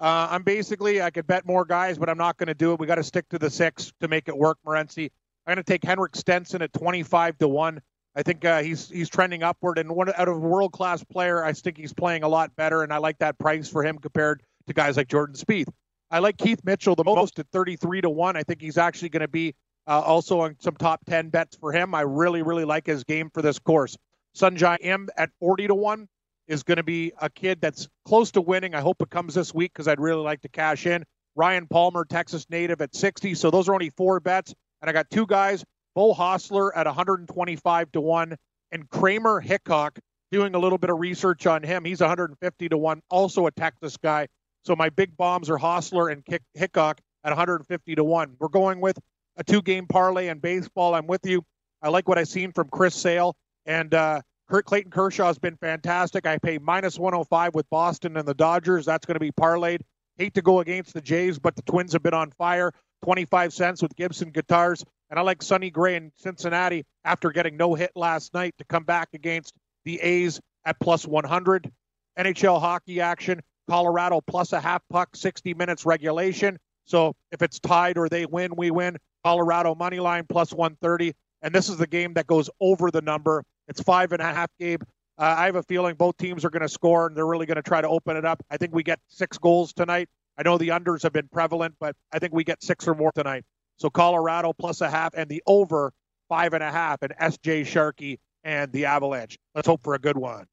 uh, I'm basically I could bet more guys, but I'm not going to do it. We got to stick to the six to make it work, Morency. I'm going to take Henrik Stenson at 25 to one. I think uh, he's he's trending upward, and one out of a world class player, I think he's playing a lot better, and I like that price for him compared to guys like Jordan Spieth. I like Keith Mitchell the most at 33 to one. I think he's actually going to be uh, also on some top 10 bets for him. I really really like his game for this course. Sungjae Im at 40 to one is going to be a kid that's close to winning. I hope it comes this week because I'd really like to cash in. Ryan Palmer, Texas native at 60. So those are only four bets. And I got two guys, Beau Hossler at 125 to 1, and Kramer Hickok doing a little bit of research on him. He's 150 to 1, also a Texas guy. So my big bombs are Hossler and Hickok at 150 to 1. We're going with a two game parlay in baseball. I'm with you. I like what I've seen from Chris Sale. And uh, Kurt Clayton Kershaw has been fantastic. I pay minus 105 with Boston and the Dodgers. That's going to be parlayed. Hate to go against the Jays, but the Twins have been on fire. 25 cents with Gibson guitars. And I like Sonny Gray in Cincinnati after getting no hit last night to come back against the A's at plus 100. NHL hockey action. Colorado plus a half puck, 60 minutes regulation. So if it's tied or they win, we win. Colorado money line plus 130. And this is the game that goes over the number. It's five and a half, Gabe. Uh, I have a feeling both teams are going to score and they're really going to try to open it up. I think we get six goals tonight. I know the unders have been prevalent, but I think we get six or more tonight. So Colorado plus a half and the over five and a half and SJ Sharkie and the Avalanche. Let's hope for a good one.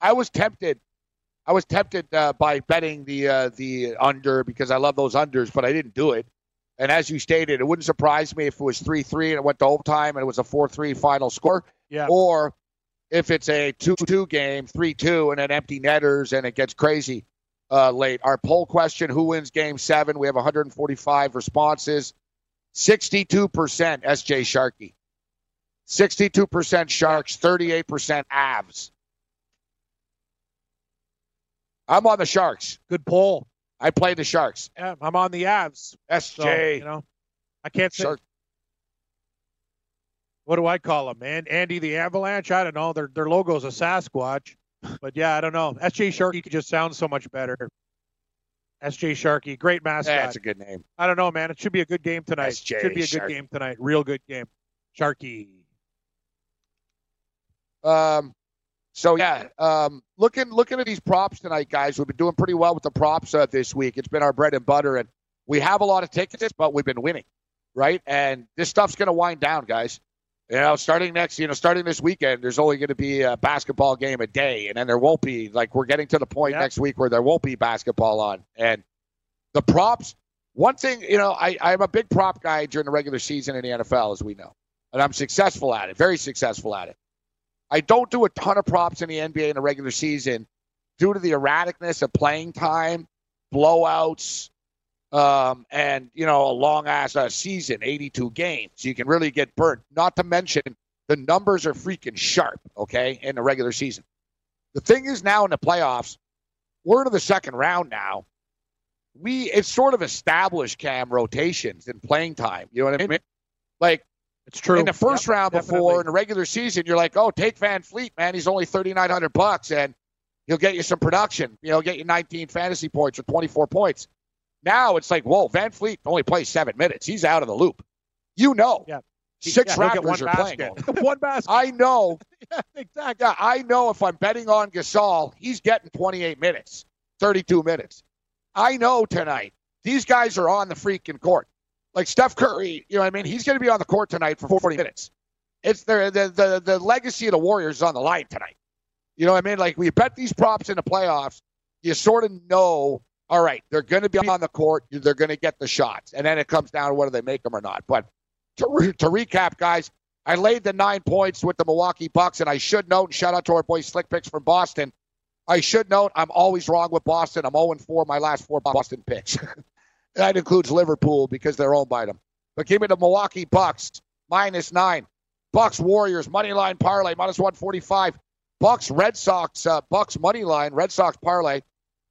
I was tempted. I was tempted uh, by betting the uh, the under because I love those unders, but I didn't do it. And as you stated, it wouldn't surprise me if it was three three and it went to overtime and it was a four three final score. Yeah. Or if it's a two two game, three two, and an empty netters and it gets crazy uh, late. Our poll question: Who wins Game Seven? We have 145 responses. 62% SJ Sharkie. 62% Sharks, 38% Avs. I'm on the Sharks. Good poll. I play the Sharks. Yeah, I'm on the Avs. SJ. So, you know, I can't say. Shark. What do I call them, man? Andy the Avalanche? I don't know. Their their logo's a Sasquatch, but yeah, I don't know. SJ Sharkie could just sounds so much better. SJ Sharkie, great mascot. That's a good name. I don't know, man. It should be a good game tonight. SJ should be a good Sharkie. game tonight. Real good game. Sharkie. Um, so yeah, um, looking looking at these props tonight, guys. We've been doing pretty well with the props uh, this week. It's been our bread and butter, and we have a lot of tickets, but we've been winning, right? And this stuff's going to wind down, guys. You know, starting next, you know, starting this weekend, there's only going to be a basketball game a day, and then there won't be like we're getting to the point Yeah. next week where there won't be basketball on, and the props. One thing, you know, I, I'm a big prop guy during the regular season in the NFL, as we know, and I'm successful at it, very successful at it. I don't do a ton of props in the NBA in the regular season due to the erraticness of playing time, blowouts, um, and you know a long ass uh, season, 82 games. You can really get burnt. Not to mention the numbers are freaking sharp. Okay, in the regular season. The thing is now in the playoffs, we're into the second round now. We it's sort of established cam rotations and playing time. You know what I mean? Like It's true. in the first Yep, round definitely. before in the regular season, you're like, oh, take VanVleet, man. He's only thirty nine hundred bucks, and he'll get you some production. You know, get you nineteen fantasy points or twenty four points. Now it's like, whoa, VanVleet only plays seven minutes. He's out of the loop. You know, Yeah. six Yeah, Raptors one are playing. basket. him. one basket. I know. yeah, exactly. Yeah, I know. If I'm betting on Gasol, he's getting twenty eight minutes, thirty two minutes. I know tonight. These guys are on the freaking court. Like Steph Curry, you know what I mean? He's going to be on the court tonight for 40 minutes. It's the, the the the legacy of the Warriors is on the line tonight. You know what I mean? Like we bet these props in the playoffs, you sort of know, all right, they're going to be on the court, they're going to get the shots, and then it comes down to whether they make them or not. But to, re- to recap, guys, I laid the nine points with the Milwaukee Bucks, and I should note, and shout out to our boy Slick Picks from Boston. I should note, I'm always wrong with Boston. I'm 0 4 my last four Boston picks. that includes Liverpool because they're owned by them. But give me the Milwaukee Bucks minus nine. Bucks Warriors money line parlay minus 145. Bucks Red Sox uh, Bucks money line Red Sox parlay.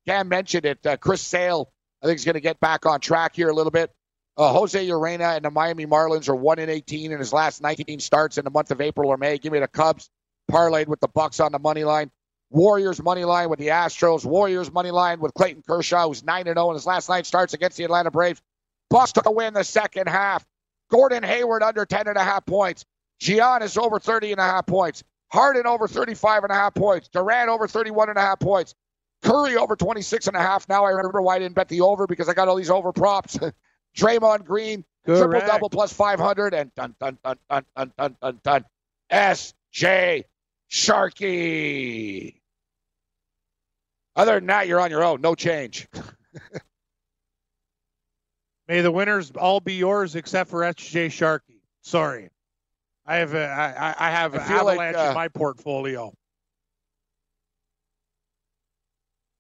Cam mentioned it. Uh, Chris Sale I think is going to get back on track here a little bit. Uh, Jose Urena and the Miami Marlins are one in 18 in his last 19 starts in the month of April or May. Give me the Cubs parlayed with the Bucks on the money line. Warriors money line with the Astros. Warriors money line with Clayton Kershaw, who's 9 0 in his last nine starts against the Atlanta Braves. Bucks to win the second half. Gordon Hayward under 10 and a half points. Giannis over 30 and a half points. Harden over 35 and a half points. Durant over 31 and a half points. Curry over 26 and a half. Now I remember why I didn't bet the over because I got all these over props. Draymond Green, Correct. triple double plus 500. And dun, dun, dun, dun, dun, dun, dun, dun. S.J. Sharkie. Other than that, you're on your own. No change. May the winners all be yours except for S.J. Sharkie. Sorry. I have a, I, I have I an avalanche like, uh, in my portfolio.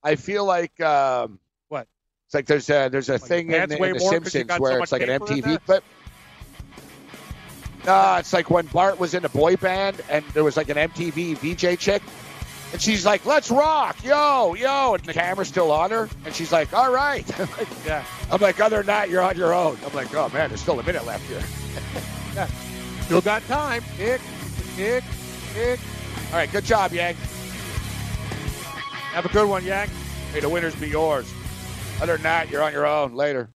I feel like um, What? It's like there's a there's a Like, thing in, pants in the Simpsons got so where it's like an MTV clip. No, it's like when Bart was in a boy band and there was like an MTV VJ chick, and she's like, "Let's rock, yo, yo," and the camera's still on her, and she's like, "All right." Yeah. I'm like, "Other than that, you're on your own." I'm like, "Oh man, there's still a minute left here." Still got time. Kick, kick, kick. All right, good job, Yang. Have a good one, Yang. May the winners be yours. Other than that, you're on your own. Later.